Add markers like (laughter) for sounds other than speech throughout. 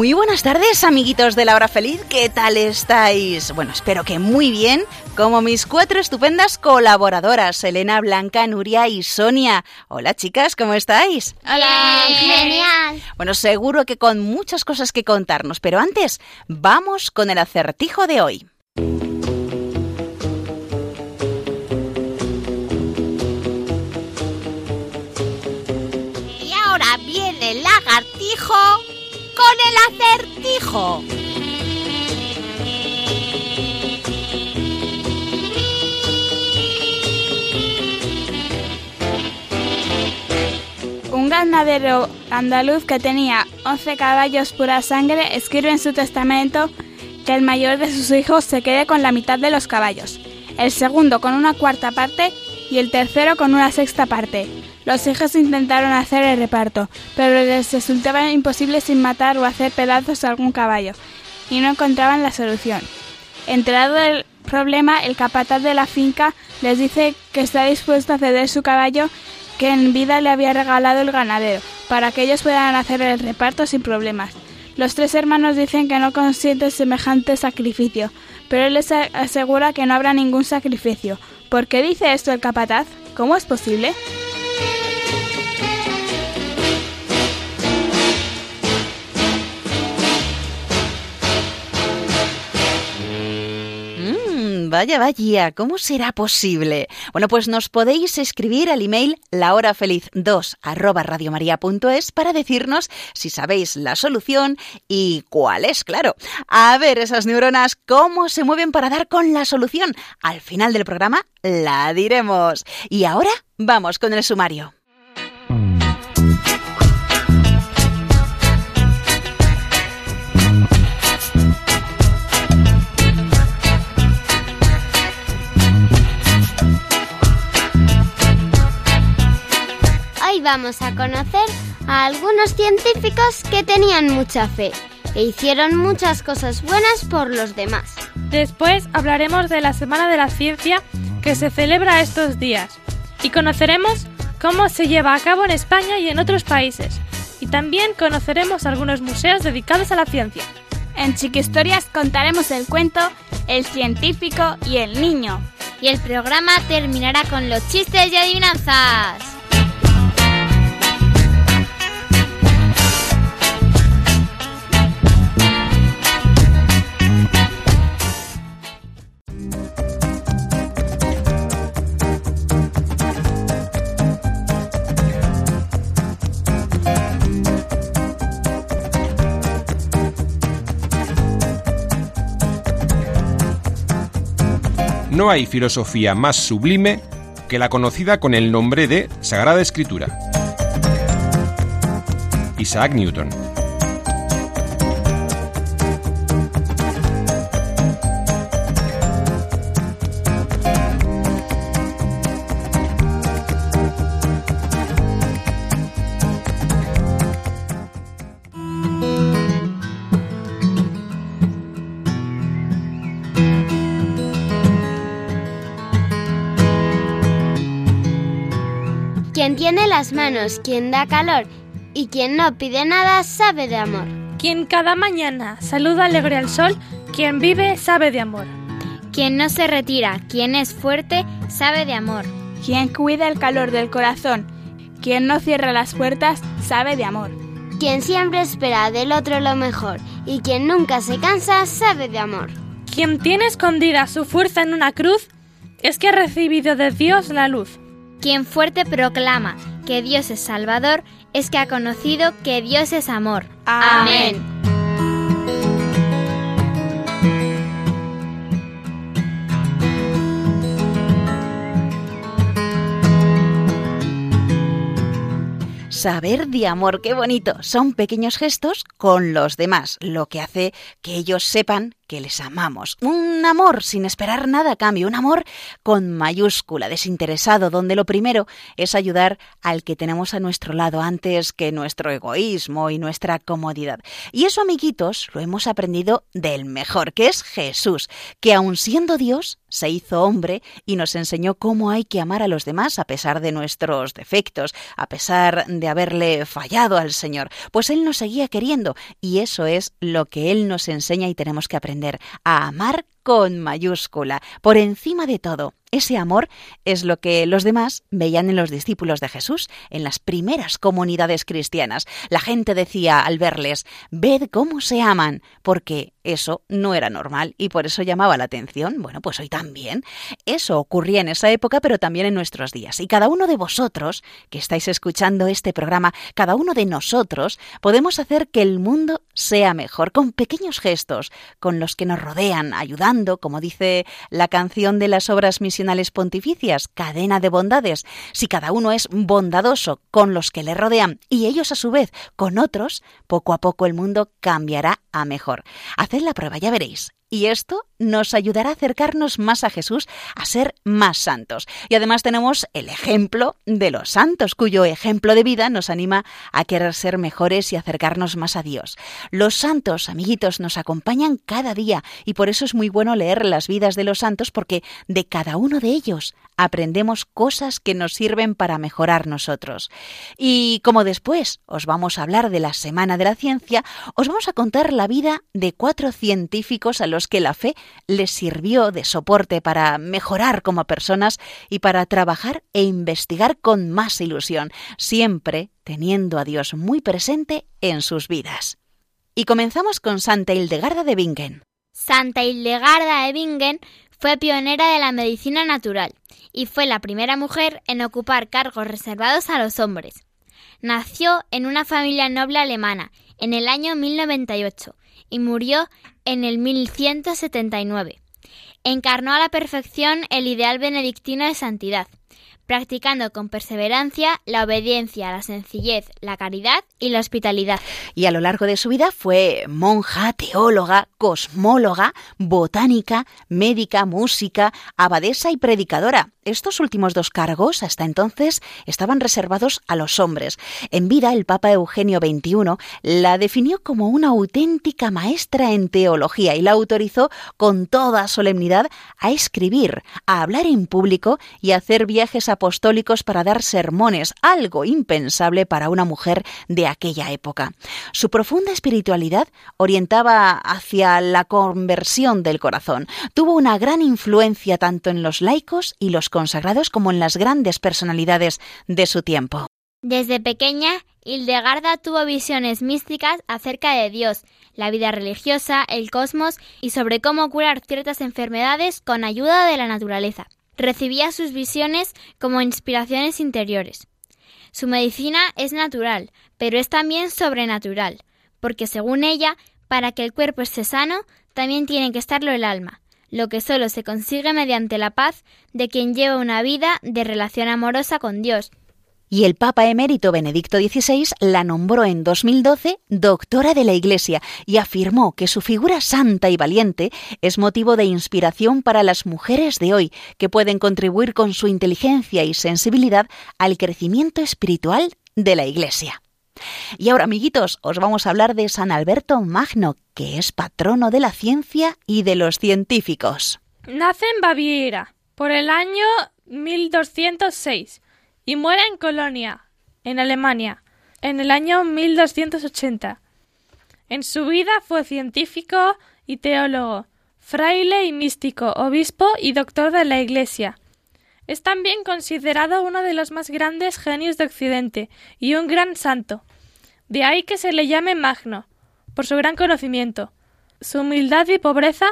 Muy buenas tardes, amiguitos de la hora feliz. ¿Qué tal estáis? Bueno, espero que muy bien, como mis cuatro estupendas colaboradoras, Elena, Blanca, Nuria y Sonia. Hola, chicas, ¿cómo estáis? Hola, genial. Bueno, seguro que con muchas cosas que contarnos, pero antes, vamos con el acertijo de hoy. Y ahora viene el lagartijo con el acertijo. Un ganadero andaluz que tenía 11 caballos pura sangre escribe en su testamento que el mayor de sus hijos se quede con la mitad de los caballos, el segundo con una cuarta parte y el tercero con una sexta parte. Los hijos intentaron hacer el reparto, pero les resultaba imposible sin matar o hacer pedazos a algún caballo, y no encontraban la solución. Enterado del problema, el capataz de la finca les dice que está dispuesto a ceder su caballo que en vida le había regalado el ganadero, para que ellos puedan hacer el reparto sin problemas. Los tres hermanos dicen que no consienten semejante sacrificio, pero él les asegura que no habrá ningún sacrificio. ¿Por qué dice esto el capataz? ¿Cómo es posible? Vaya, vaya, ¿cómo será posible? Bueno, pues nos podéis escribir al email lahorafeliz2 arroba para decirnos si sabéis la solución y cuál es, claro. A ver esas neuronas, cómo se mueven para dar con la solución. Al final del programa la diremos. Y ahora vamos con el sumario. Hoy vamos a conocer a algunos científicos que tenían mucha fe e hicieron muchas cosas buenas por los demás. Después hablaremos de la Semana de la Ciencia que se celebra estos días y conoceremos cómo se lleva a cabo en España y en otros países. Y también conoceremos algunos museos dedicados a la ciencia. En Chiquistorias contaremos el cuento El científico y el niño. Y el programa terminará con los chistes y adivinanzas. No hay filosofía más sublime que la conocida con el nombre de Sagrada Escritura. Isaac Newton. Las manos, quien da calor y quien no pide nada sabe de amor. Quien cada mañana saluda alegre al sol, quien vive sabe de amor. Quien no se retira, quien es fuerte, sabe de amor. Quien cuida el calor del corazón, quien no cierra las puertas, sabe de amor. Quien siempre espera del otro lo mejor y quien nunca se cansa, sabe de amor. Quien tiene escondida su fuerza en una cruz, es que ha recibido de Dios la luz. Quien fuerte proclama que Dios es Salvador es que ha conocido que Dios es amor. Amén. Saber de amor, qué bonito. Son pequeños gestos con los demás, lo que hace que ellos sepan que les amamos. Un amor sin esperar nada a cambio, un amor con mayúscula, desinteresado, donde lo primero es ayudar al que tenemos a nuestro lado antes que nuestro egoísmo y nuestra comodidad. Y eso, amiguitos, lo hemos aprendido del mejor, que es Jesús, que aun siendo Dios, se hizo hombre y nos enseñó cómo hay que amar a los demás a pesar de nuestros defectos, a pesar de haberle fallado al Señor. Pues Él nos seguía queriendo y eso es lo que Él nos enseña y tenemos que aprender a amar con mayúscula, por encima de todo. Ese amor es lo que los demás veían en los discípulos de Jesús, en las primeras comunidades cristianas. La gente decía al verles, ved cómo se aman, porque eso no era normal y por eso llamaba la atención. Bueno, pues hoy también. Eso ocurría en esa época, pero también en nuestros días. Y cada uno de vosotros, que estáis escuchando este programa, cada uno de nosotros, podemos hacer que el mundo sea mejor con pequeños gestos, con los que nos rodean, ayudando, como dice la canción de las obras misioneras pontificias, cadena de bondades. Si cada uno es bondadoso con los que le rodean y ellos a su vez con otros, poco a poco el mundo cambiará a mejor. Haced la prueba, ya veréis. Y esto nos ayudará a acercarnos más a Jesús, a ser más santos. Y además tenemos el ejemplo de los santos, cuyo ejemplo de vida nos anima a querer ser mejores y acercarnos más a Dios. Los santos, amiguitos, nos acompañan cada día y por eso es muy bueno leer las vidas de los santos porque de cada uno de ellos aprendemos cosas que nos sirven para mejorar nosotros. Y como después os vamos a hablar de la Semana de la Ciencia, os vamos a contar la vida de cuatro científicos a los que la fe les sirvió de soporte para mejorar como personas y para trabajar e investigar con más ilusión, siempre teniendo a Dios muy presente en sus vidas. Y comenzamos con Santa Hildegarda de Bingen. Santa Hildegarda de Bingen fue pionera de la medicina natural y fue la primera mujer en ocupar cargos reservados a los hombres. Nació en una familia noble alemana en el año 1098 y murió en el 1179. Encarnó a la perfección el ideal benedictino de santidad, practicando con perseverancia la obediencia, la sencillez, la caridad y la hospitalidad. Y a lo largo de su vida fue monja, teóloga, cosmóloga, botánica, médica, música, abadesa y predicadora. Estos últimos dos cargos, hasta entonces, estaban reservados a los hombres. En vida, el Papa Eugenio XXI la definió como una auténtica maestra en teología y la autorizó con toda solemnidad a escribir, a hablar en público y a hacer viajes apostólicos para dar sermones, algo impensable para una mujer de aquella época. Su profunda espiritualidad orientaba hacia la conversión del corazón. Tuvo una gran influencia tanto en los laicos y los consagrados como en las grandes personalidades de su tiempo. Desde pequeña, Hildegarda tuvo visiones místicas acerca de Dios, la vida religiosa, el cosmos y sobre cómo curar ciertas enfermedades con ayuda de la naturaleza. Recibía sus visiones como inspiraciones interiores. Su medicina es natural, pero es también sobrenatural, porque según ella, para que el cuerpo esté sano, también tiene que estarlo el alma lo que solo se consigue mediante la paz de quien lleva una vida de relación amorosa con Dios. Y el Papa emérito Benedicto XVI la nombró en 2012 doctora de la Iglesia y afirmó que su figura santa y valiente es motivo de inspiración para las mujeres de hoy, que pueden contribuir con su inteligencia y sensibilidad al crecimiento espiritual de la Iglesia. Y ahora, amiguitos, os vamos a hablar de San Alberto Magno, que es patrono de la ciencia y de los científicos. Nace en Baviera por el año 1206 y muere en Colonia, en Alemania, en el año 1280. En su vida fue científico y teólogo, fraile y místico, obispo y doctor de la Iglesia. Es también considerado uno de los más grandes genios de Occidente y un gran santo. De ahí que se le llame Magno, por su gran conocimiento. Su humildad y pobreza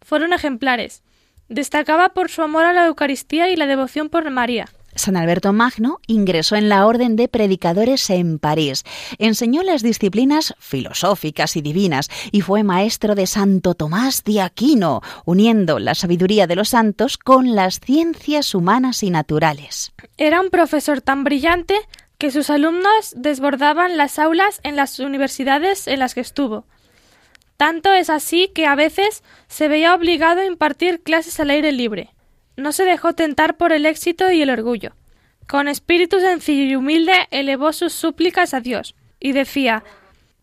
fueron ejemplares. Destacaba por su amor a la Eucaristía y la devoción por María. San Alberto Magno ingresó en la Orden de Predicadores en París. Enseñó las disciplinas filosóficas y divinas y fue maestro de Santo Tomás de Aquino, uniendo la sabiduría de los santos con las ciencias humanas y naturales. Era un profesor tan brillante que sus alumnos desbordaban las aulas en las universidades en las que estuvo. Tanto es así que a veces se veía obligado a impartir clases al aire libre. No se dejó tentar por el éxito y el orgullo. Con espíritu sencillo y humilde elevó sus súplicas a Dios y decía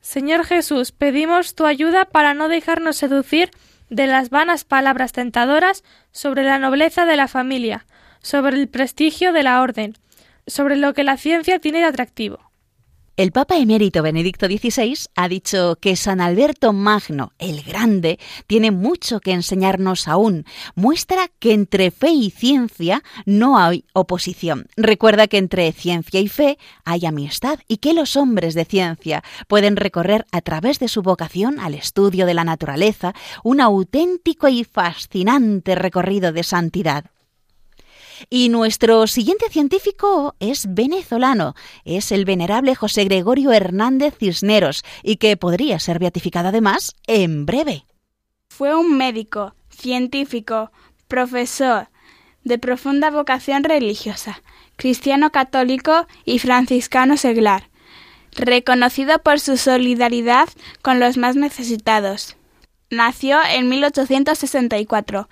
Señor Jesús, pedimos tu ayuda para no dejarnos seducir de las vanas palabras tentadoras sobre la nobleza de la familia, sobre el prestigio de la orden, sobre lo que la ciencia tiene de atractivo. El Papa emérito Benedicto XVI ha dicho que San Alberto Magno, el Grande, tiene mucho que enseñarnos aún. Muestra que entre fe y ciencia no hay oposición. Recuerda que entre ciencia y fe hay amistad y que los hombres de ciencia pueden recorrer a través de su vocación al estudio de la naturaleza un auténtico y fascinante recorrido de santidad. Y nuestro siguiente científico es venezolano, es el venerable José Gregorio Hernández Cisneros, y que podría ser beatificado además en breve. Fue un médico, científico, profesor, de profunda vocación religiosa, cristiano católico y franciscano seglar, reconocido por su solidaridad con los más necesitados. Nació en 1864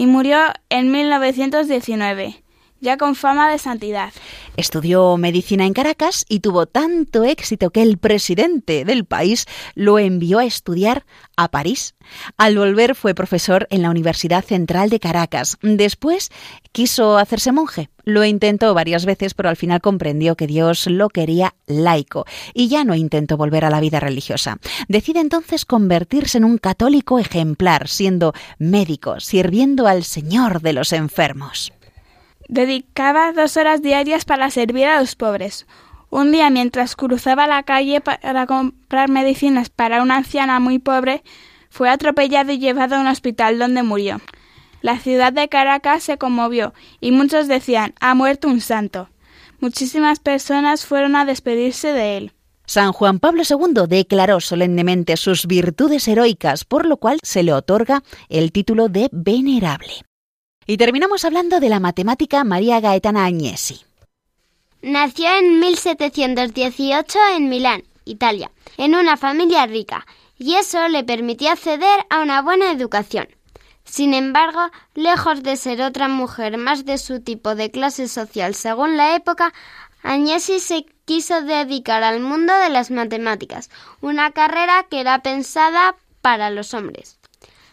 y murió en 1919, ya con fama de santidad. Estudió medicina en Caracas y tuvo tanto éxito que el presidente del país lo envió a estudiar a París. Al volver fue profesor en la Universidad Central de Caracas. Después quiso hacerse monje. Lo intentó varias veces, pero al final comprendió que Dios lo quería laico y ya no intentó volver a la vida religiosa. Decide entonces convertirse en un católico ejemplar, siendo médico, sirviendo al Señor de los enfermos. Dedicaba dos horas diarias para servir a los pobres. Un día, mientras cruzaba la calle para comprar medicinas para una anciana muy pobre, fue atropellado y llevado a un hospital donde murió. La ciudad de Caracas se conmovió y muchos decían ha muerto un santo. Muchísimas personas fueron a despedirse de él. San Juan Pablo II declaró solemnemente sus virtudes heroicas, por lo cual se le otorga el título de venerable. Y terminamos hablando de la matemática María Gaetana Agnesi. Nació en 1718 en Milán, Italia, en una familia rica, y eso le permitió acceder a una buena educación. Sin embargo, lejos de ser otra mujer más de su tipo de clase social según la época, Agnesi se quiso dedicar al mundo de las matemáticas, una carrera que era pensada para los hombres.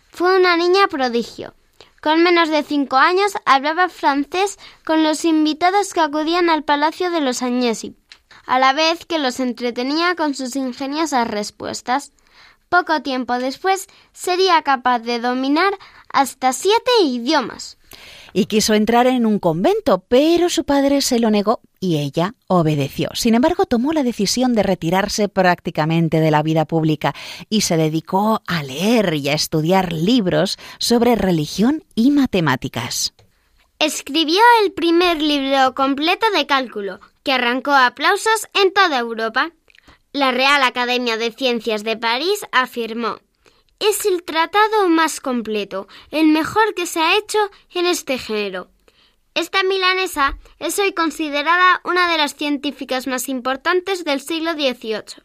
Fue una niña prodigio. Con menos de cinco años hablaba francés con los invitados que acudían al palacio de los Agnesi, a la vez que los entretenía con sus ingeniosas respuestas. Poco tiempo después sería capaz de dominar hasta siete idiomas. Y quiso entrar en un convento, pero su padre se lo negó y ella obedeció. Sin embargo, tomó la decisión de retirarse prácticamente de la vida pública y se dedicó a leer y a estudiar libros sobre religión y matemáticas. Escribió el primer libro completo de cálculo, que arrancó aplausos en toda Europa. La Real Academia de Ciencias de París afirmó es el tratado más completo, el mejor que se ha hecho en este género. Esta milanesa es hoy considerada una de las científicas más importantes del siglo XVIII.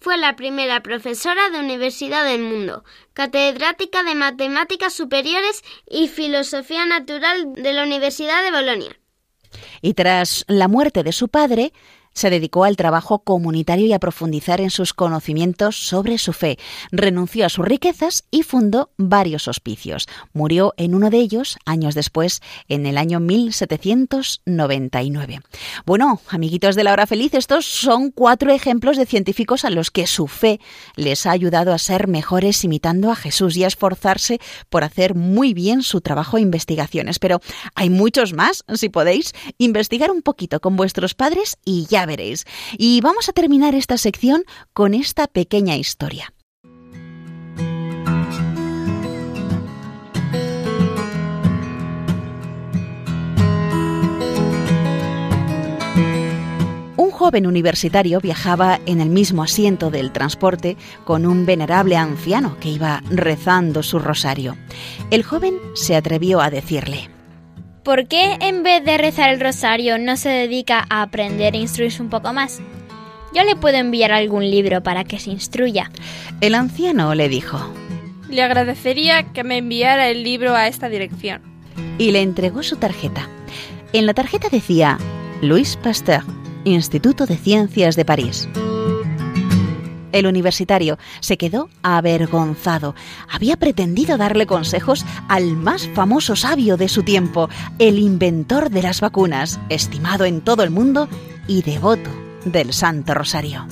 Fue la primera profesora de universidad del mundo, catedrática de matemáticas superiores y filosofía natural de la Universidad de Bolonia. Y tras la muerte de su padre, se dedicó al trabajo comunitario y a profundizar en sus conocimientos sobre su fe. Renunció a sus riquezas y fundó varios hospicios. Murió en uno de ellos años después, en el año 1799. Bueno, amiguitos de la hora feliz, estos son cuatro ejemplos de científicos a los que su fe les ha ayudado a ser mejores imitando a Jesús y a esforzarse por hacer muy bien su trabajo e investigaciones. Pero hay muchos más, si podéis, investigar un poquito con vuestros padres y ya veréis. Y vamos a terminar esta sección con esta pequeña historia. Un joven universitario viajaba en el mismo asiento del transporte con un venerable anciano que iba rezando su rosario. El joven se atrevió a decirle, ¿Por qué en vez de rezar el rosario no se dedica a aprender e instruirse un poco más? Yo le puedo enviar algún libro para que se instruya. El anciano le dijo. Le agradecería que me enviara el libro a esta dirección. Y le entregó su tarjeta. En la tarjeta decía Luis Pasteur, Instituto de Ciencias de París. El universitario se quedó avergonzado. Había pretendido darle consejos al más famoso sabio de su tiempo, el inventor de las vacunas, estimado en todo el mundo y devoto del Santo Rosario.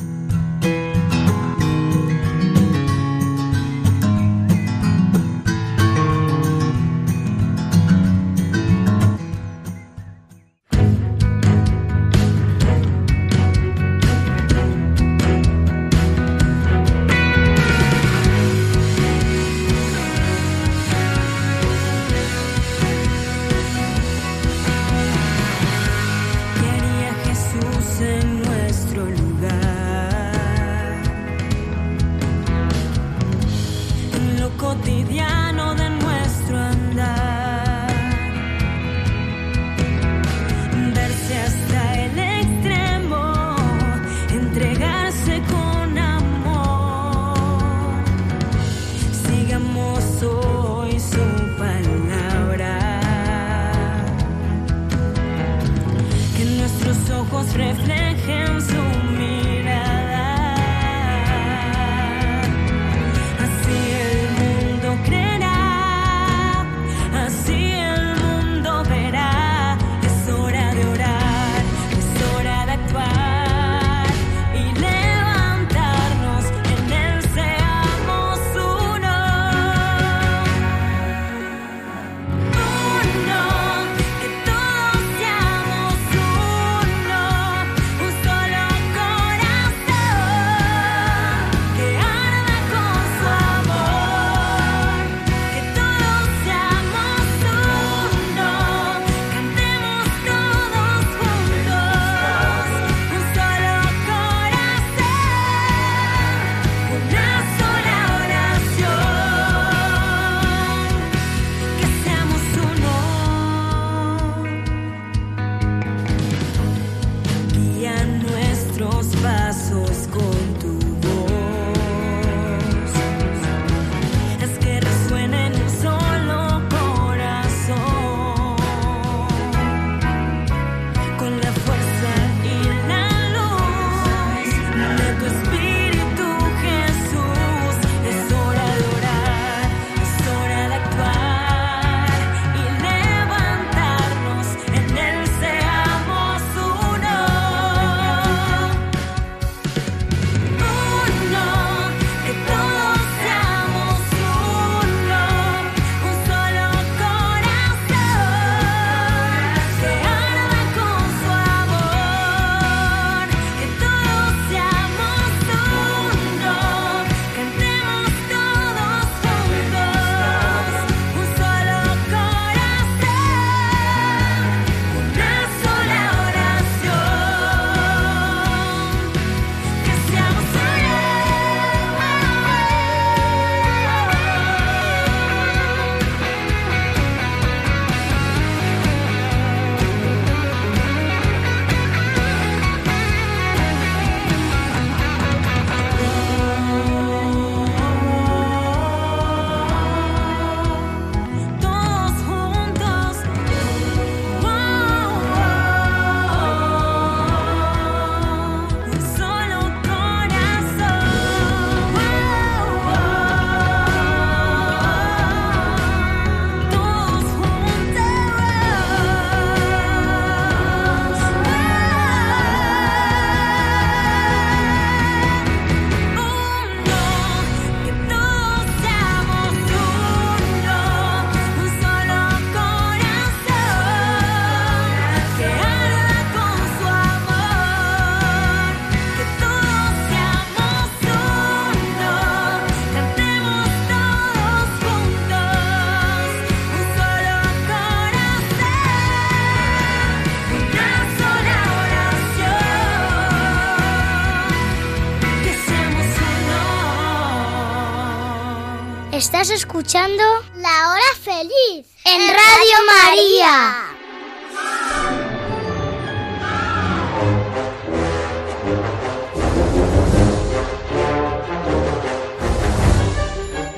Escuchando La Hora Feliz en, Radio, María.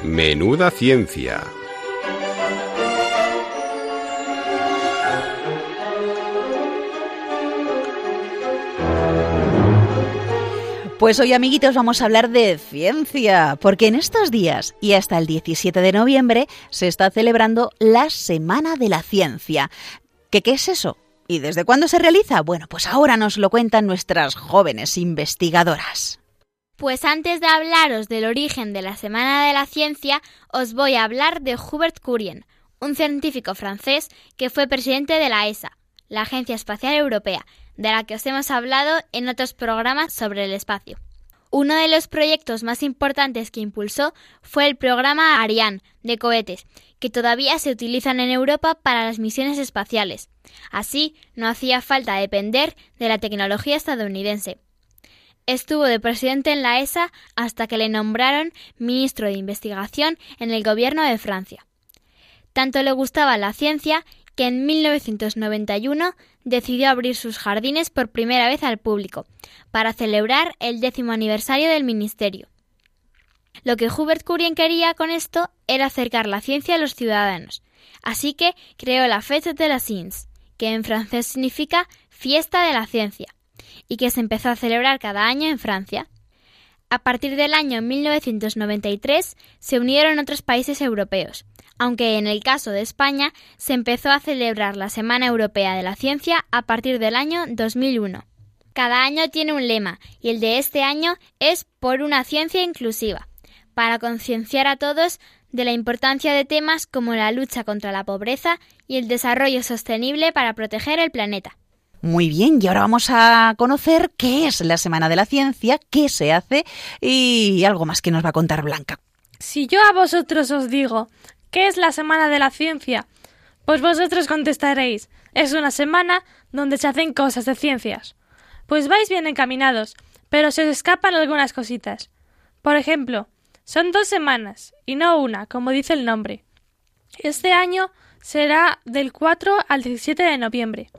Menuda ciencia. Pues hoy, amiguitos, vamos a hablar de ciencia, porque en estos días y hasta el 17 de noviembre se está celebrando la Semana de la Ciencia. ¿Qué, es eso? ¿Y desde cuándo se realiza? Bueno, pues ahora nos lo cuentan nuestras jóvenes investigadoras. Pues antes de hablaros del origen de la Semana de la Ciencia, os voy a hablar de Hubert Curien, un científico francés que fue presidente de la ESA, la Agencia Espacial Europea, de la que os hemos hablado en otros programas sobre el espacio. Uno de los proyectos más importantes que impulsó fue el programa Ariane de cohetes, que todavía se utilizan en Europa para las misiones espaciales. Así, no hacía falta depender de la tecnología estadounidense. Estuvo de presidente en la ESA hasta que le nombraron ministro de Investigación en el gobierno de Francia. Tanto le gustaba la ciencia que en 1991 decidió abrir sus jardines por primera vez al público, para celebrar el décimo aniversario del ministerio. Lo que Hubert Curien quería con esto era acercar la ciencia a los ciudadanos, así que creó la Fête de la Science, que en francés significa Fiesta de la Ciencia, y que se empezó a celebrar cada año en Francia. A partir del año 1993 se unieron otros países europeos, aunque en el caso de España se empezó a celebrar la Semana Europea de la Ciencia a partir del año 2001. Cada año tiene un lema y el de este año es por una ciencia inclusiva, para concienciar a todos de la importancia de temas como la lucha contra la pobreza y el desarrollo sostenible para proteger el planeta. Muy bien, y ahora vamos a conocer qué es la Semana de la Ciencia, qué se hace y algo más que nos va a contar Blanca. Si yo a vosotros os digo ¿Qué es la Semana de la Ciencia? Pues vosotros contestaréis, es una semana donde se hacen cosas de ciencias. Pues vais bien encaminados, pero se os escapan algunas cositas. Por ejemplo, son dos semanas, y no una, como dice el nombre. Este año será del 4 al 17 de noviembre.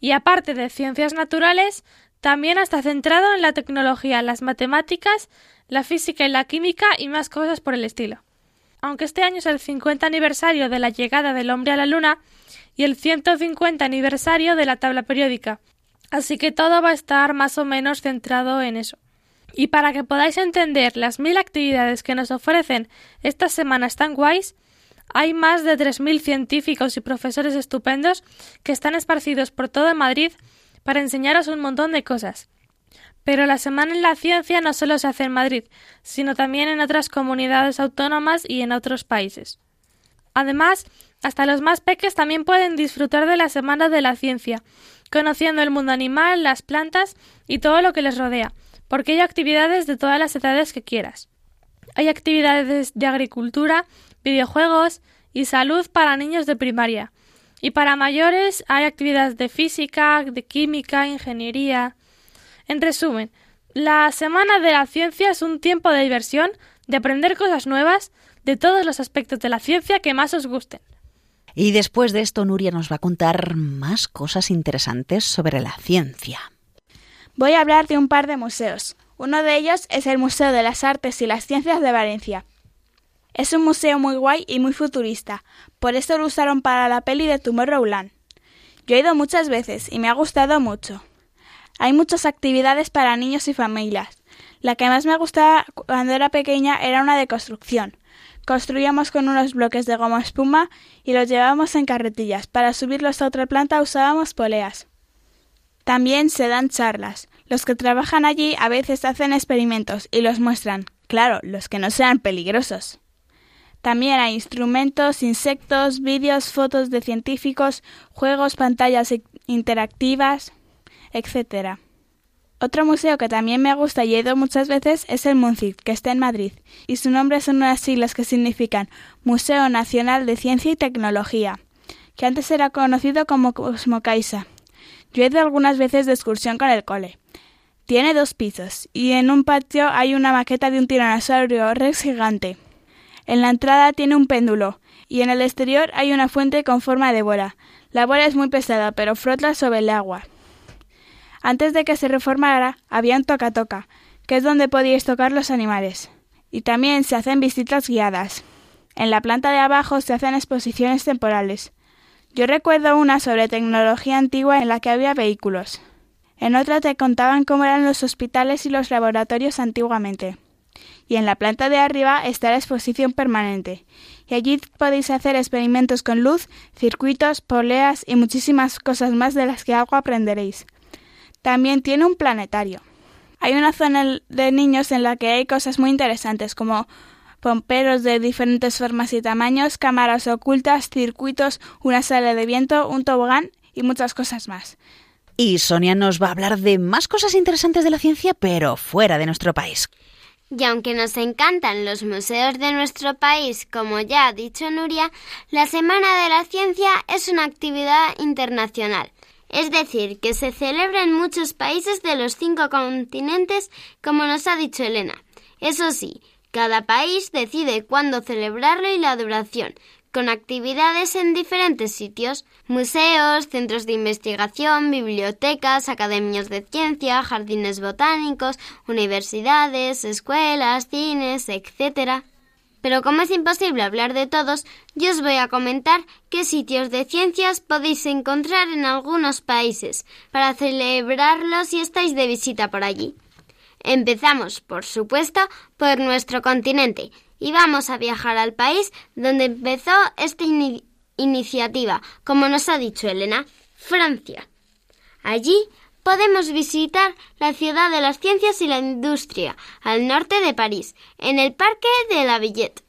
Y aparte de ciencias naturales, también está centrado en la tecnología, las matemáticas, la física y la química y más cosas por el estilo aunque este año es el 50 aniversario de la llegada del hombre a la Luna y el 150 aniversario de la tabla periódica. Así que todo va a estar más o menos centrado en eso. Y para que podáis entender las mil actividades que nos ofrecen estas semanas tan guays, hay más de 3.000 científicos y profesores estupendos que están esparcidos por todo Madrid para enseñaros un montón de cosas. Pero la Semana en la Ciencia no solo se hace en Madrid, sino también en otras comunidades autónomas y en otros países. Además, hasta los más peques también pueden disfrutar de la Semana de la Ciencia, conociendo el mundo animal, las plantas y todo lo que les rodea, porque hay actividades de todas las edades que quieras. Hay actividades de agricultura, videojuegos y salud para niños de primaria. Y para mayores hay actividades de física, de química, ingeniería, en resumen, la Semana de la Ciencia es un tiempo de diversión, de aprender cosas nuevas, de todos los aspectos de la ciencia que más os gusten. Y después de esto, Nuria nos va a contar más cosas interesantes sobre la ciencia. Voy a hablar de un par de museos. Uno de ellos es el Museo de las Artes y las Ciencias de Valencia. Es un museo muy guay y muy futurista, por eso lo usaron para la peli de Tomorrowland. Yo he ido muchas veces y me ha gustado mucho. Hay muchas actividades para niños y familias. La que más me gustaba cuando era pequeña era una de construcción. Construíamos con unos bloques de goma espuma y los llevábamos en carretillas. Para subirlos a otra planta usábamos poleas. También se dan charlas. Los que trabajan allí a veces hacen experimentos y los muestran. Claro, los que no sean peligrosos. También hay instrumentos, insectos, vídeos, fotos de científicos, juegos, pantallas interactivas etc. Otro museo que también me gusta y he ido muchas veces es el MUNCID, que está en Madrid, y su nombre son unas siglas que significan Museo Nacional de Ciencia y Tecnología, que antes era conocido como Cosmocaisa. Yo he ido algunas veces de excursión con el cole. Tiene dos pisos, y en un patio hay una maqueta de un tiranosaurio rex gigante. En la entrada tiene un péndulo, y en el exterior hay una fuente con forma de bola. La bola es muy pesada, pero flota sobre el agua. Antes de que se reformara, había un toca-toca, que es donde podíais tocar los animales. y también se hacen visitas guiadas. En la planta de abajo se hacen exposiciones temporales. Yo recuerdo una sobre tecnología antigua en la que había vehículos. En otra te contaban cómo eran los hospitales y los laboratorios antiguamente. Y en la planta de arriba está la exposición permanente. Y allí podéis hacer experimentos con luz, circuitos, poleas y muchísimas cosas más de las que algo aprenderéis. También tiene un planetario. Hay una zona de niños en la que hay cosas muy interesantes como pomperos de diferentes formas y tamaños, cámaras ocultas, circuitos, una sala de viento, un tobogán y muchas cosas más. Y Sonia nos va a hablar de más cosas interesantes de la ciencia, pero fuera de nuestro país. Y aunque nos encantan los museos de nuestro país, como ya ha dicho Nuria, la Semana de la Ciencia es una actividad internacional. Es decir, que se celebra en muchos países de los cinco continentes, como nos ha dicho Elena. Eso sí, cada país decide cuándo celebrarlo y la duración, con actividades en diferentes sitios, museos, centros de investigación, bibliotecas, academias de ciencia, jardines botánicos, universidades, escuelas, cines, etc. Pero como es imposible hablar de todos, yo os voy a comentar qué sitios de ciencias podéis encontrar en algunos países para celebrarlos si estáis de visita por allí. Empezamos, por supuesto, por nuestro continente y vamos a viajar al país donde empezó esta iniciativa, como nos ha dicho Elena, Francia. Allí podemos visitar la ciudad de las ciencias y la industria, al norte de París, en el Parque de la Villette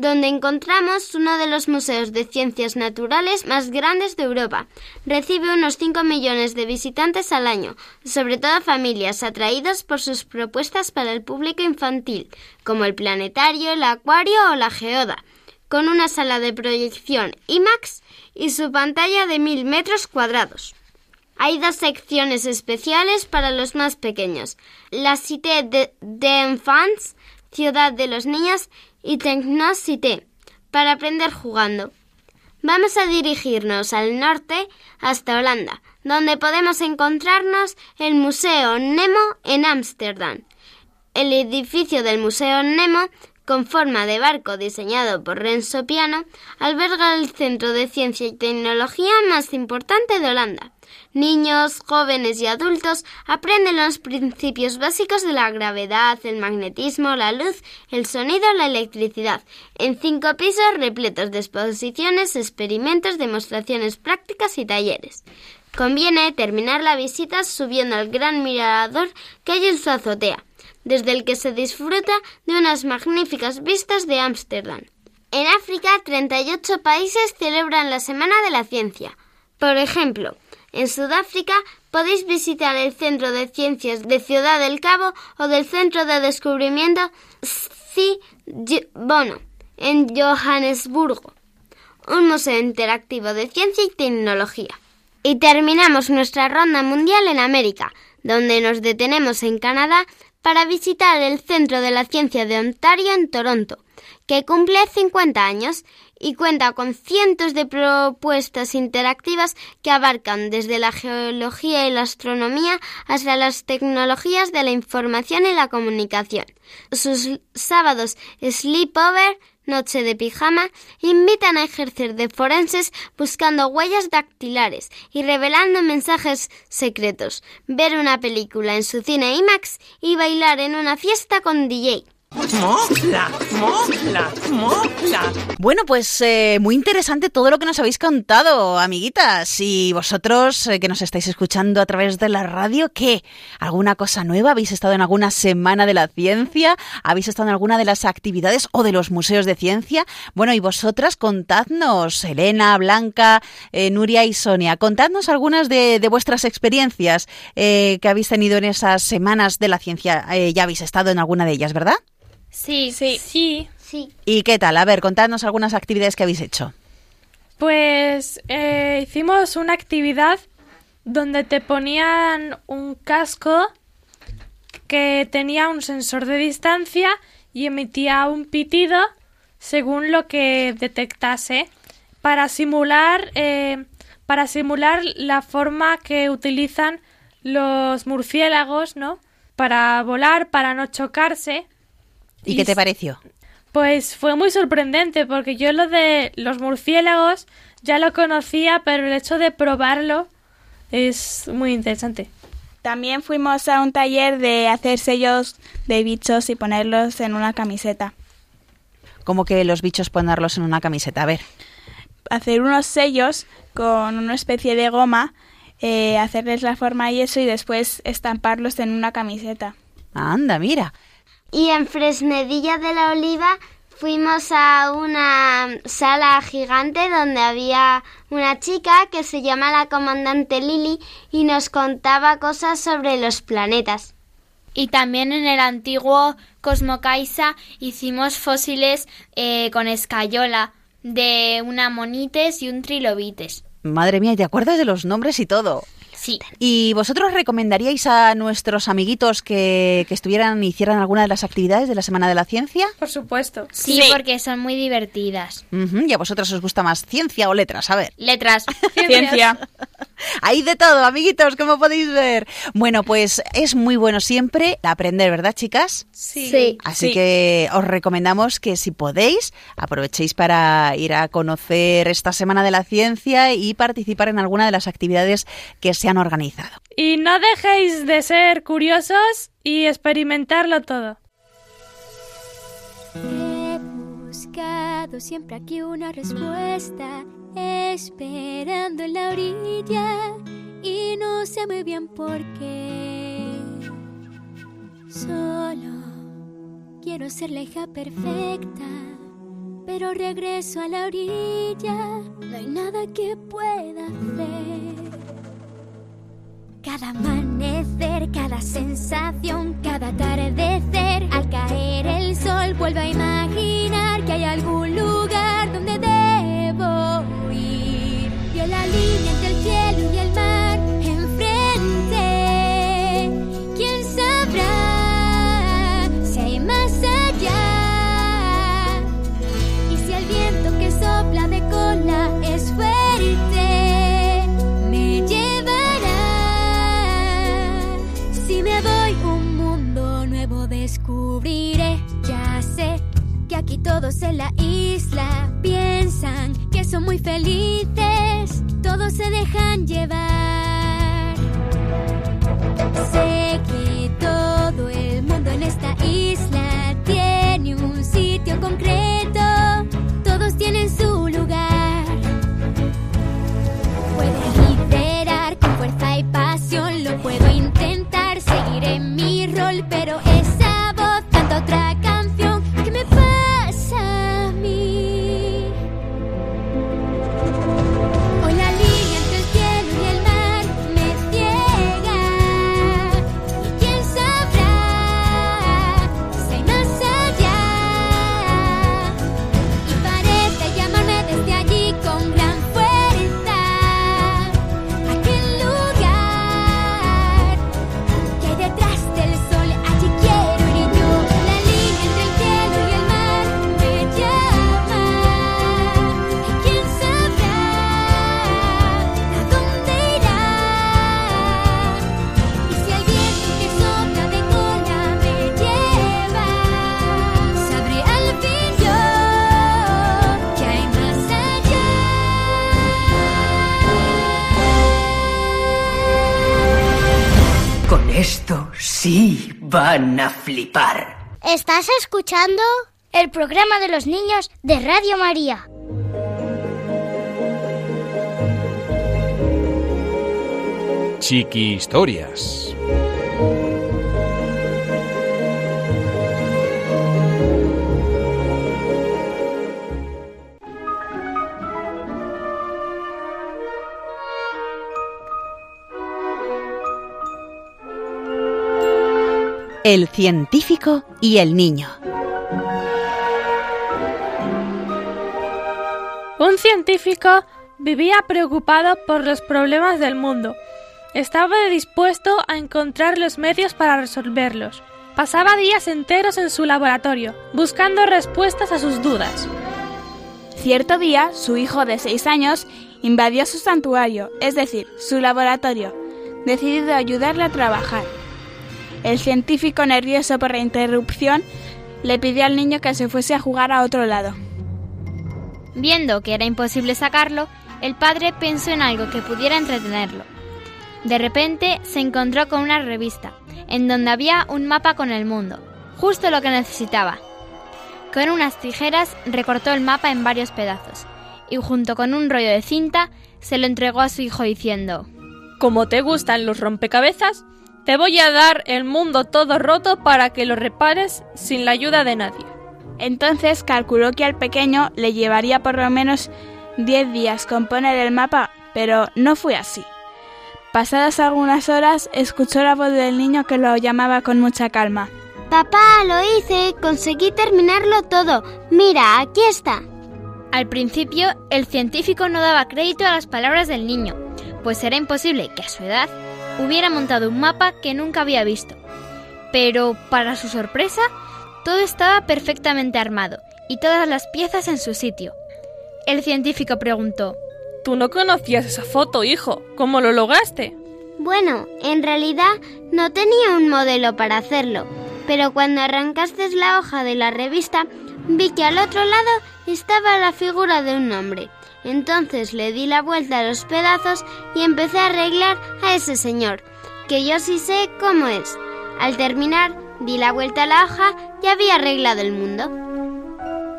donde encontramos uno de los museos de ciencias naturales más grandes de Europa. Recibe unos 5 millones de visitantes al año, sobre todo familias atraídas por sus propuestas para el público infantil, como el planetario, el acuario o la geoda, con una sala de proyección IMAX y su pantalla de mil metros cuadrados. Hay dos secciones especiales para los más pequeños. La Cité de, Enfants, Ciudad de los Niños, y Tecnocité para aprender jugando. Vamos a dirigirnos al norte hasta Holanda, donde podemos encontrarnos el Museo Nemo en Ámsterdam. El edificio del Museo Nemo, con forma de barco diseñado por Renzo Piano, alberga el centro de ciencia y tecnología más importante de Holanda. Niños, jóvenes y adultos aprenden los principios básicos de la gravedad, el magnetismo, la luz, el sonido, la electricidad, en cinco pisos repletos de exposiciones, experimentos, demostraciones prácticas y talleres. Conviene terminar la visita subiendo al gran mirador que hay en su azotea, desde el que se disfruta de unas magníficas vistas de Ámsterdam. En África, 38 países celebran la Semana de la Ciencia. Por ejemplo, en Sudáfrica podéis visitar el Centro de Ciencias de Ciudad del Cabo o del Centro de Descubrimiento Bono en Johannesburgo, un museo interactivo de ciencia y tecnología. Y terminamos nuestra ronda mundial en América, donde nos detenemos en Canadá para visitar el Centro de la Ciencia de Ontario en Toronto, que cumple 50 años y cuenta con cientos de propuestas interactivas que abarcan desde la geología y la astronomía hasta las tecnologías de la información y la comunicación. Sus sábados sleepover Noche de Pijama, invitan a ejercer de forenses buscando huellas dactilares y revelando mensajes secretos, ver una película en su cine IMAX y bailar en una fiesta con DJ. Bueno, pues eh, muy interesante todo lo que nos habéis contado, amiguitas. Y vosotros eh, que nos estáis escuchando a través de la radio, ¿qué? ¿Alguna cosa nueva? ¿Habéis estado en alguna semana de la ciencia? ¿Habéis estado en alguna de las actividades o de los museos de ciencia? Bueno, y vosotras contadnos, Elena, Blanca, eh, Nuria y Sonia, contadnos algunas de, de vuestras experiencias que habéis tenido en esas semanas de la ciencia. ya habéis estado en alguna de ellas, ¿verdad? Sí, sí. Sí. Sí. ¿Y qué tal? A ver, contadnos algunas actividades que habéis hecho. Pues eh, hicimos una actividad donde te ponían un casco que tenía un sensor de distancia y emitía un pitido según lo que detectase para simular eh, para simular la forma que utilizan los murciélagos, ¿no? Para volar, para no chocarse ¿Y, Y qué te pareció? Pues fue muy sorprendente porque yo lo de los murciélagos ya lo conocía, pero el hecho de probarlo es muy interesante. También fuimos a un taller de hacer sellos de bichos y ponerlos en una camiseta. Como que los bichos ponerlos en una camiseta. A ver. Hacer unos sellos con una especie de goma, eh, hacerles la forma y eso y después estamparlos en una camiseta. Anda, mira. Y en Fresnedilla de la Oliva fuimos a una sala gigante donde había una chica que se llama la comandante Lily y nos contaba cosas sobre los planetas. Y también en el antiguo Cosmocaisa hicimos fósiles eh, con escayola de una monites y un trilobites. Madre mía, ¿te acuerdas de los nombres y todo? Sí. ¿Y vosotros recomendaríais a nuestros amiguitos que, que estuvieran y hicieran alguna de las actividades de la Semana de la Ciencia? Por supuesto. Sí, porque son muy divertidas. ¿Y a vosotros os gusta más ciencia o letras? A ver. Letras. (laughs) Ciencia. Hay de todo, amiguitos, como podéis ver. Bueno, pues es muy bueno siempre aprender, ¿verdad, chicas? Sí. Así Sí. que os recomendamos que si podéis, aprovechéis para ir a conocer esta Semana de la Ciencia y participar en alguna de las actividades que se han organizado. Y no dejéis de ser curiosos y experimentarlo todo. He buscado siempre aquí una respuesta, esperando en la orilla y no sé muy bien por qué. Solo quiero ser la hija perfecta, pero regreso a la orilla, no hay nada que pueda hacer. Cada amanecer, cada sensación, cada atardecer, al caer el sol vuelvo a imaginar que hay algún lugar donde debo ir. Y la línea entre el cielo y el mar descubriré. Ya sé que aquí todos en la isla piensan que son muy felices. Todos se dejan llevar. Sé que todo el mundo en esta isla tiene un sitio concreto. Van a flipar. ¿Estás escuchando? El programa de los niños de Radio María. Chiqui Historias. El científico y el niño. Un científico vivía preocupado por los problemas del mundo. Estaba dispuesto a encontrar los medios para resolverlos. Pasaba días enteros en su laboratorio, buscando respuestas a sus dudas. Cierto día, su hijo de seis años invadió su santuario, es decir, su laboratorio, decidido a ayudarle a trabajar. El científico, nervioso por la interrupción, le pidió al niño que se fuese a jugar a otro lado. Viendo que era imposible sacarlo, el padre pensó en algo que pudiera entretenerlo. De repente se encontró con una revista, en donde había un mapa con el mundo, justo lo que necesitaba. Con unas tijeras recortó el mapa en varios pedazos, y junto con un rollo de cinta se lo entregó a su hijo diciendo Como te gustan los rompecabezas, te voy a dar el mundo todo roto para que lo repares sin la ayuda de nadie. Entonces calculó que al pequeño le llevaría por lo menos 10 días componer el mapa, pero no fue así. Pasadas algunas horas, escuchó la voz del niño que lo llamaba con mucha calma. Papá, lo hice, conseguí terminarlo todo. Mira, aquí está. Al principio, el científico no daba crédito a las palabras del niño, pues era imposible que a su edad hubiera montado un mapa que nunca había visto. Pero, para su sorpresa, todo estaba perfectamente armado y todas las piezas en su sitio. El científico preguntó, Tú no conocías esa foto, hijo. ¿Cómo lo lograste? Bueno, en realidad no tenía un modelo para hacerlo, pero cuando arrancaste la hoja de la revista, vi que al otro lado estaba la figura de un hombre. Entonces le di la vuelta a los pedazos y empecé a arreglar a ese señor, que yo sí sé cómo es. Al terminar, di la vuelta a la hoja y había arreglado el mundo.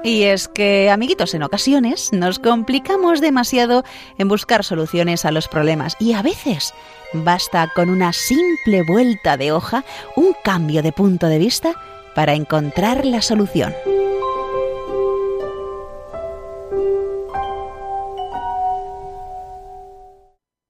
Y es que, amiguitos, en ocasiones nos complicamos demasiado en buscar soluciones a los problemas y a veces basta con una simple vuelta de hoja, un cambio de punto de vista para encontrar la solución.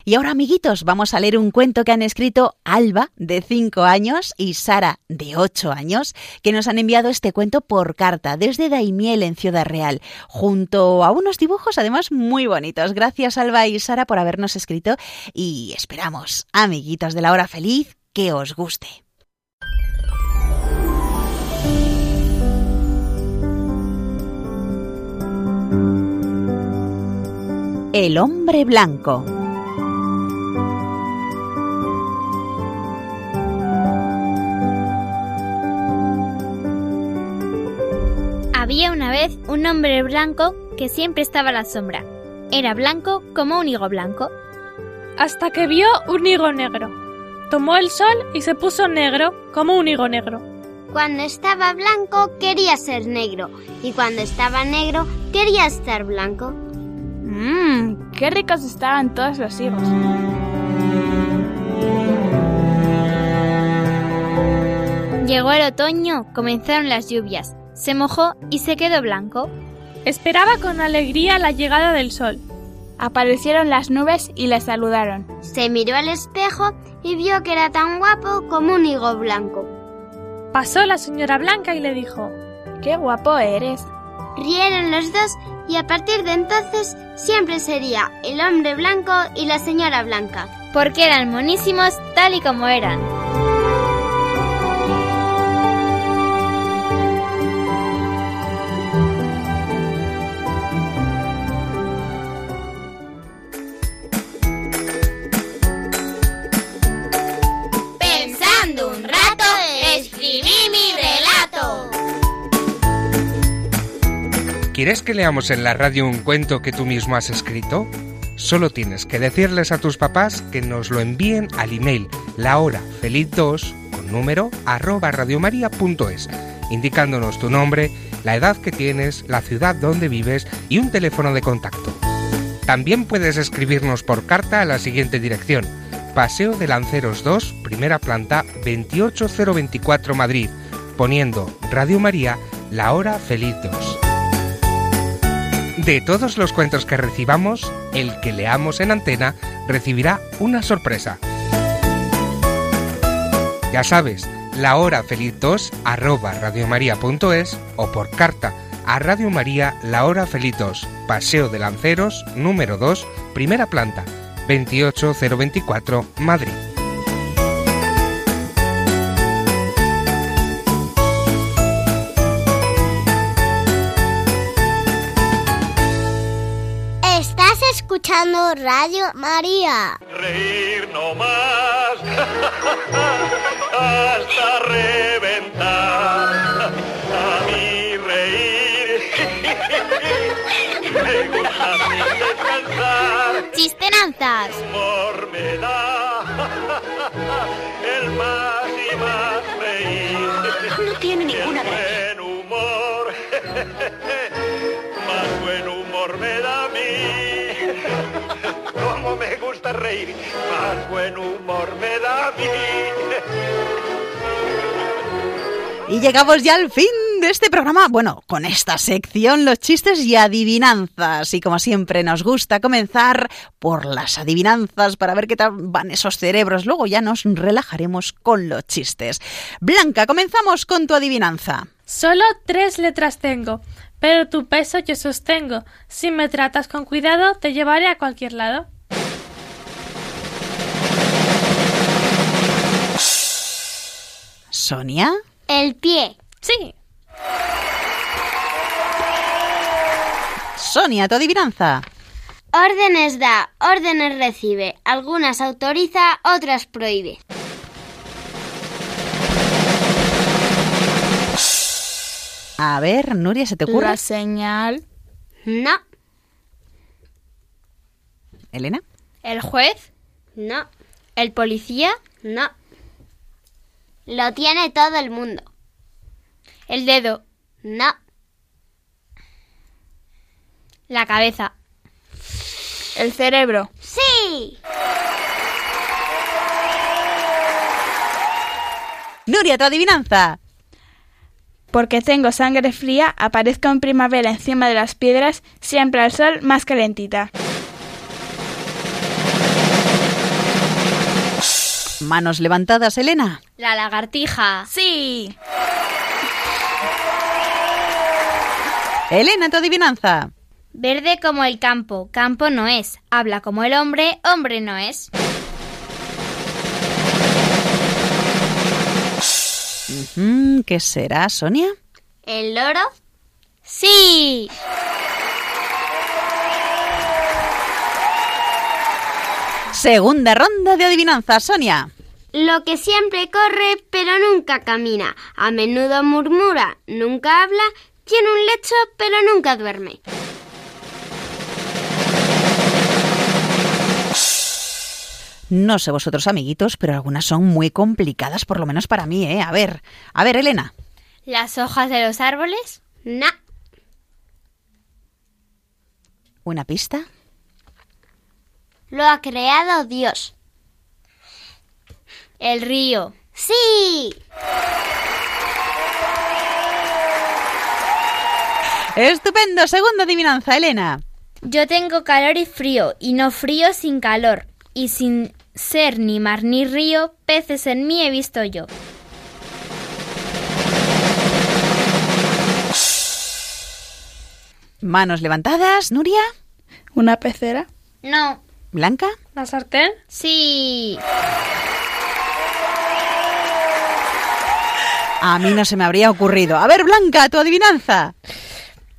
Y ahora, amiguitos, vamos a leer un cuento que han escrito Alba, de 5 años, y Sara, de 8 años, que nos han enviado este cuento por carta desde Daimiel, en Ciudad Real, junto a unos dibujos además muy bonitos. Gracias, Alba y Sara, por habernos escrito y esperamos, amiguitos de la hora feliz, que os guste. El hombre blanco. Un hombre blanco que siempre estaba a la sombra. Era blanco como un higo blanco. Hasta que vio un higo negro. Tomó el sol y se puso negro como un higo negro. Cuando estaba blanco quería ser negro y cuando estaba negro quería estar blanco. Mmm, qué ricos estaban todos los higos. Llegó el otoño, comenzaron las lluvias, se mojó y se quedó blanco. Esperaba con alegría la llegada del sol. Aparecieron las nubes y le saludaron. Se miró al espejo y vio que era tan guapo como un higo blanco. Pasó la señora Blanca y le dijo, ¡Qué guapo eres! Rieron los dos y a partir de entonces siempre sería el hombre blanco y la señora blanca. Porque eran monísimos tal y como eran. ¿Quieres que leamos en la radio un cuento que tú mismo has escrito? Solo tienes que decirles a tus papás que nos lo envíen al email lahorafeliz2 con número arroba radiomaria.es, indicándonos tu nombre, la edad que tienes, la ciudad donde vives y un teléfono de contacto. También puedes escribirnos por carta a la siguiente dirección. Paseo de Lanceros 2, primera planta, 28024 Madrid, poniendo Radio María, la hora feliz 2. De todos los cuentos que recibamos, el que leamos en antena recibirá una sorpresa. Ya sabes, la hora feliz 2 arroba radiomaria.es o por carta a Radio María La Hora Feliz 2, Paseo de Lanceros, número 2, primera planta, 28024, Madrid. Escuchando Radio María. Reír no más (laughs) hasta reventar. Reír, más buen humor me da a mí. Y llegamos ya al fin de este programa, bueno, con esta sección, los chistes y adivinanzas. Y como siempre nos gusta comenzar por las adivinanzas para ver qué tal van esos cerebros. Luego ya nos relajaremos con los chistes. Blanca, comenzamos con tu adivinanza. Solo tres letras tengo, pero tu peso yo sostengo. Si me tratas con cuidado, te llevaré a cualquier lado. Sonia. El pie. Sí. Sonia, tu adivinanza. Órdenes da, órdenes recibe. Algunas autoriza, otras prohíbe. A ver, Nuria, ¿se te ocurre? La señal. No, Elena. ¿El juez? no, ¿El policía? no. Lo tiene todo el mundo. ¿El dedo? No, ¿La cabeza? El cerebro. sí. Nuria, tu adivinanza. Porque tengo sangre fría, aparezco en primavera encima de las piedras, siempre al sol más calentita. Manos levantadas, Elena. ¿La lagartija? Sí. Elena, tu adivinanza. Verde como el campo, campo no es. Habla como el hombre, hombre no es. ¿Qué será, Sonia? El loro. Sí. Segunda ronda de adivinanza, Sonia. Lo que siempre corre, pero nunca camina. A menudo murmura, nunca habla. Tiene un lecho, pero nunca duerme. No sé vosotros, amiguitos, pero algunas son muy complicadas, por lo menos para mí, ¿eh? A ver, a ver, Elena. ¿Las hojas de los árboles? No, ¿Una pista? Lo ha creado Dios. ¿El río? Sí. Estupendo, segunda adivinanza, Elena. Yo tengo calor y frío, y no frío sin calor. Y sin ser ni mar ni río, peces en mí he visto yo. Manos levantadas, Nuria. Una pecera. No. Blanca. ¿La sartén? Sí. A mí no se me habría ocurrido. A ver, Blanca, tu adivinanza.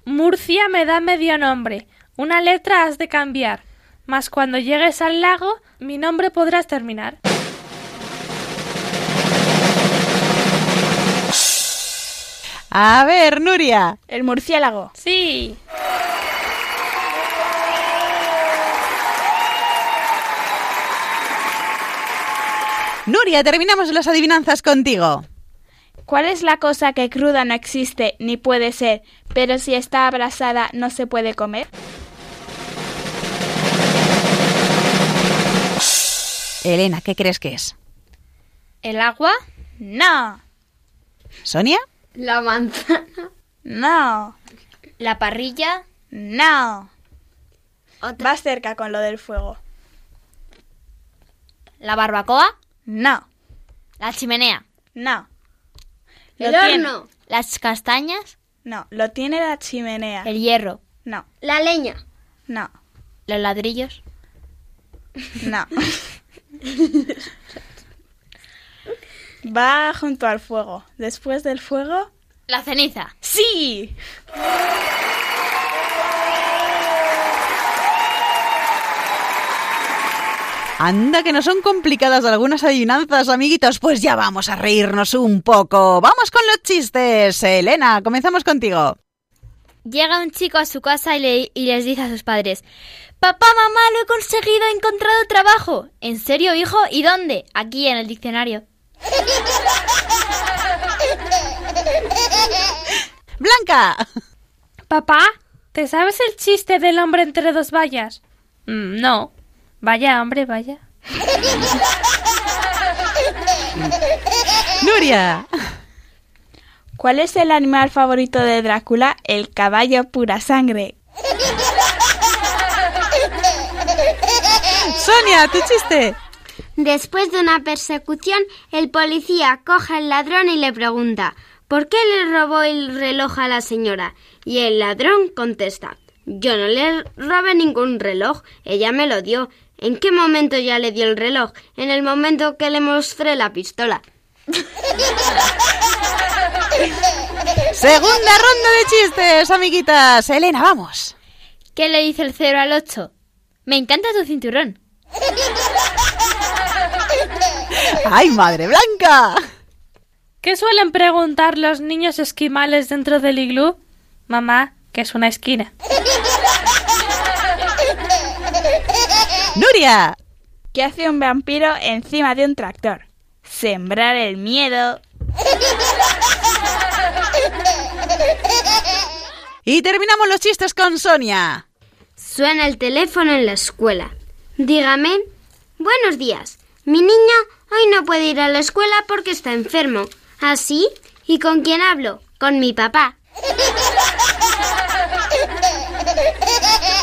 Murcia me da medio nombre. Una letra has de cambiar. Mas cuando llegues al lago, mi nombre podrás terminar. A ver, Nuria. El murciélago. Sí. Nuria, terminamos las adivinanzas contigo. ¿Cuál es la cosa que cruda no existe ni puede ser, pero si está abrasada no se puede comer? Elena, ¿qué crees que es? ¿El agua? No. ¿Sonia? La manzana. No. ¿La parrilla? No. Otra. Vas cerca con lo del fuego. ¿La barbacoa? No. ¿La chimenea? No. El tiene- horno. ¿Las castañas? No, lo tiene la chimenea. ¿El hierro? No, La leña. no, ¿Los ladrillos? no. Va junto al fuego. Después del fuego. ¿La ceniza? ¡Sí! Anda, que no son complicadas algunas adivinanzas, amiguitos. Pues ya vamos a reírnos un poco. Vamos con los chistes. Elena, comenzamos contigo. Llega un chico a su casa y, le- y les dice a sus padres, Papá, mamá, lo he conseguido, he encontrado trabajo. ¿En serio, hijo? ¿Y dónde? Aquí, en el diccionario. (laughs) Blanca. Papá, ¿te sabes el chiste del hombre entre dos vallas? Mm, no. Vaya, hombre, vaya. (laughs) Nuria. ¿Cuál es el animal favorito de Drácula? El caballo pura sangre. (laughs) Sonia, tu chiste. Después de una persecución, el policía coge al ladrón y le pregunta ¿Por qué le robó el reloj a la señora? Y el ladrón contesta Yo no le robé ningún reloj, ella me lo dio. ¿En qué momento ya le dio el reloj? En el momento que le mostré la pistola. Segunda ronda de chistes, amiguitas. Elena, vamos. ¿Qué le dice el 0 al 8? Me encanta tu cinturón. ¡Ay, madre blanca! ¿Qué suelen preguntar los niños esquimales dentro del iglú? Mamá, que es una esquina. Nuria. ¿Qué hace un vampiro encima de un tractor? Sembrar el miedo. Y terminamos los chistes con Sonia. Suena el teléfono en la escuela. Dígame. Buenos días. Mi niño hoy no puede ir a la escuela porque está enfermo. ¿Así? ¿Y con quién hablo? Con mi papá. (laughs)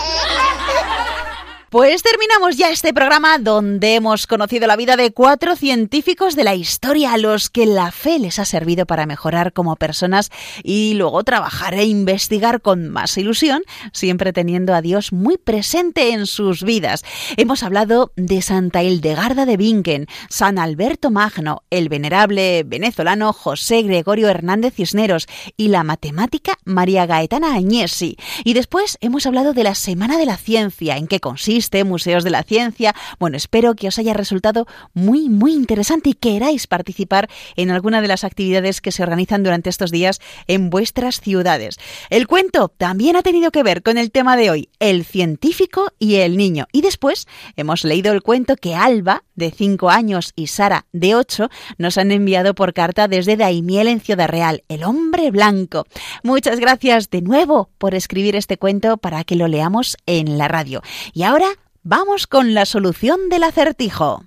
Pues terminamos ya este programa donde hemos conocido la vida de cuatro científicos de la historia a los que la fe les ha servido para mejorar como personas y luego trabajar e investigar con más ilusión, siempre teniendo a Dios muy presente en sus vidas. Hemos hablado de Santa Hildegarda de Bingen, San Alberto Magno, el venerable venezolano José Gregorio Hernández Cisneros y la matemática María Gaetana Agnesi. Y después hemos hablado de la Semana de la Ciencia, en qué consiste Museos de la Ciencia. Bueno, espero que os haya resultado muy, muy interesante y queráis participar en alguna de las actividades que se organizan durante estos días en vuestras ciudades. El cuento también ha tenido que ver con el tema de hoy, el científico y el niño. Y después hemos leído el cuento que Alba, de 5 años, y Sara, de 8, nos han enviado por carta desde Daimiel en Ciudad Real, el hombre blanco. Muchas gracias de nuevo por escribir este cuento para que lo leamos en la radio. Y ahora vamos con la solución del acertijo.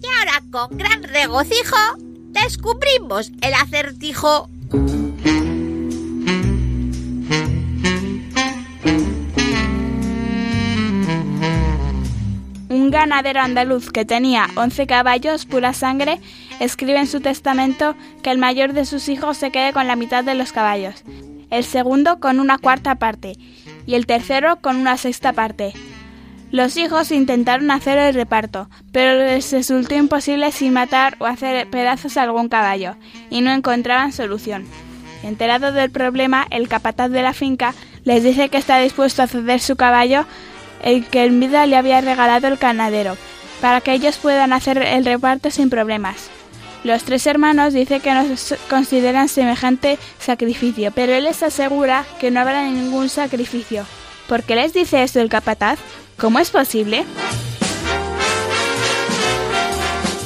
Y ahora, con gran regocijo, descubrimos el acertijo. Ganadero andaluz que tenía 11 caballos pura sangre escribe en su testamento que el mayor de sus hijos se quede con la mitad de los caballos, el segundo con una cuarta parte y el tercero con una sexta parte. Los hijos intentaron hacer el reparto, pero les resultó imposible sin matar o hacer pedazos a algún caballo, y no encontraban solución. Enterado del problema, el capataz de la finca les dice que está dispuesto a ceder su caballo, el que en vida le había regalado el ganadero, para que ellos puedan hacer el reparto sin problemas. Los tres hermanos dicen que no consideran semejante sacrificio, pero él les asegura que no habrá ningún sacrificio. ¿Por qué les dice esto el capataz? ¿Cómo es posible?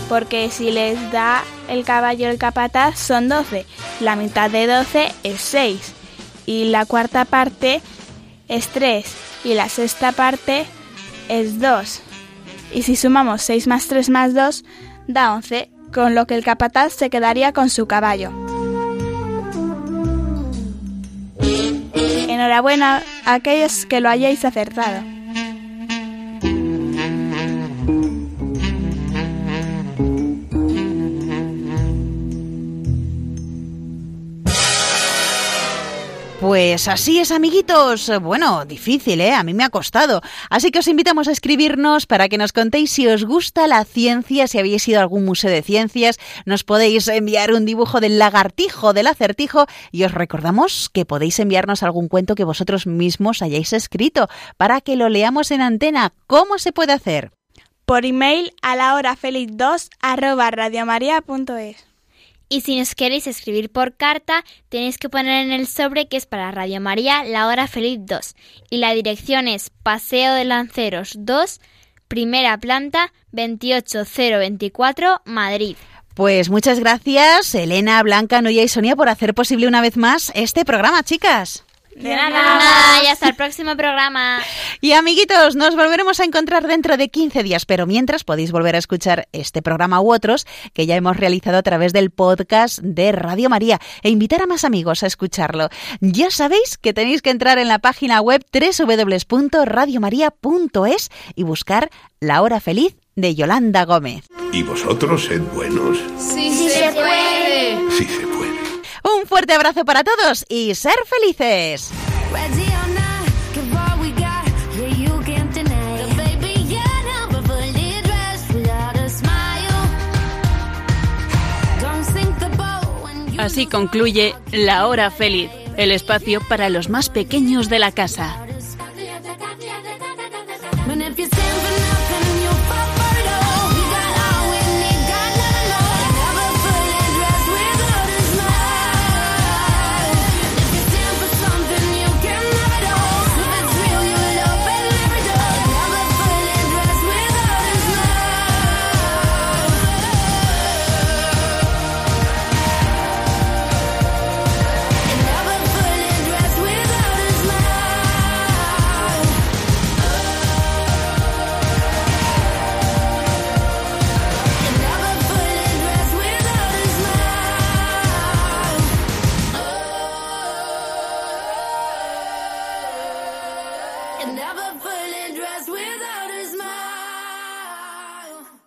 Porque si les da el caballo el capataz son 12, la mitad de 12 es 6 y la cuarta parte es 3 y la sexta parte es 2. Y si sumamos 6 más 3 más 2 da 11, con lo que el capataz se quedaría con su caballo. Enhorabuena a aquellos que lo hayáis acertado. Pues así es, amiguitos. Bueno, difícil, ¿eh? A mí me ha costado. Así que os invitamos a escribirnos para que nos contéis si os gusta la ciencia, si habéis ido a algún museo de ciencias. Nos podéis enviar un dibujo del lagartijo, del acertijo. Y os recordamos que podéis enviarnos algún cuento que vosotros mismos hayáis escrito para que lo leamos en antena. ¿Cómo se puede hacer? Por email a la hora feliz 2 arroba radiomaria.es. Y si nos queréis escribir por carta, tenéis que poner en el sobre que es para Radio María La Hora Feliz 2. Y la dirección es Paseo de Lanceros 2, primera planta, 28024, Madrid. Pues muchas gracias, Elena, Blanca, Noya y Sonia, por hacer posible una vez más este programa, chicas. De nada. Y hasta el próximo programa. Y amiguitos, nos volveremos a encontrar dentro de 15 días, pero mientras podéis volver a escuchar este programa u otros que ya hemos realizado a través del podcast de Radio María e invitar a más amigos a escucharlo. Ya sabéis que tenéis que entrar en la página web www.radiomaria.es y buscar La Hora Feliz de Yolanda Gómez. ¿Y vosotros sed buenos? Sí, sí se puede. Sí se puede. Un fuerte abrazo para todos y ser felices. Así concluye La Hora Feliz, el espacio para los más pequeños de la casa.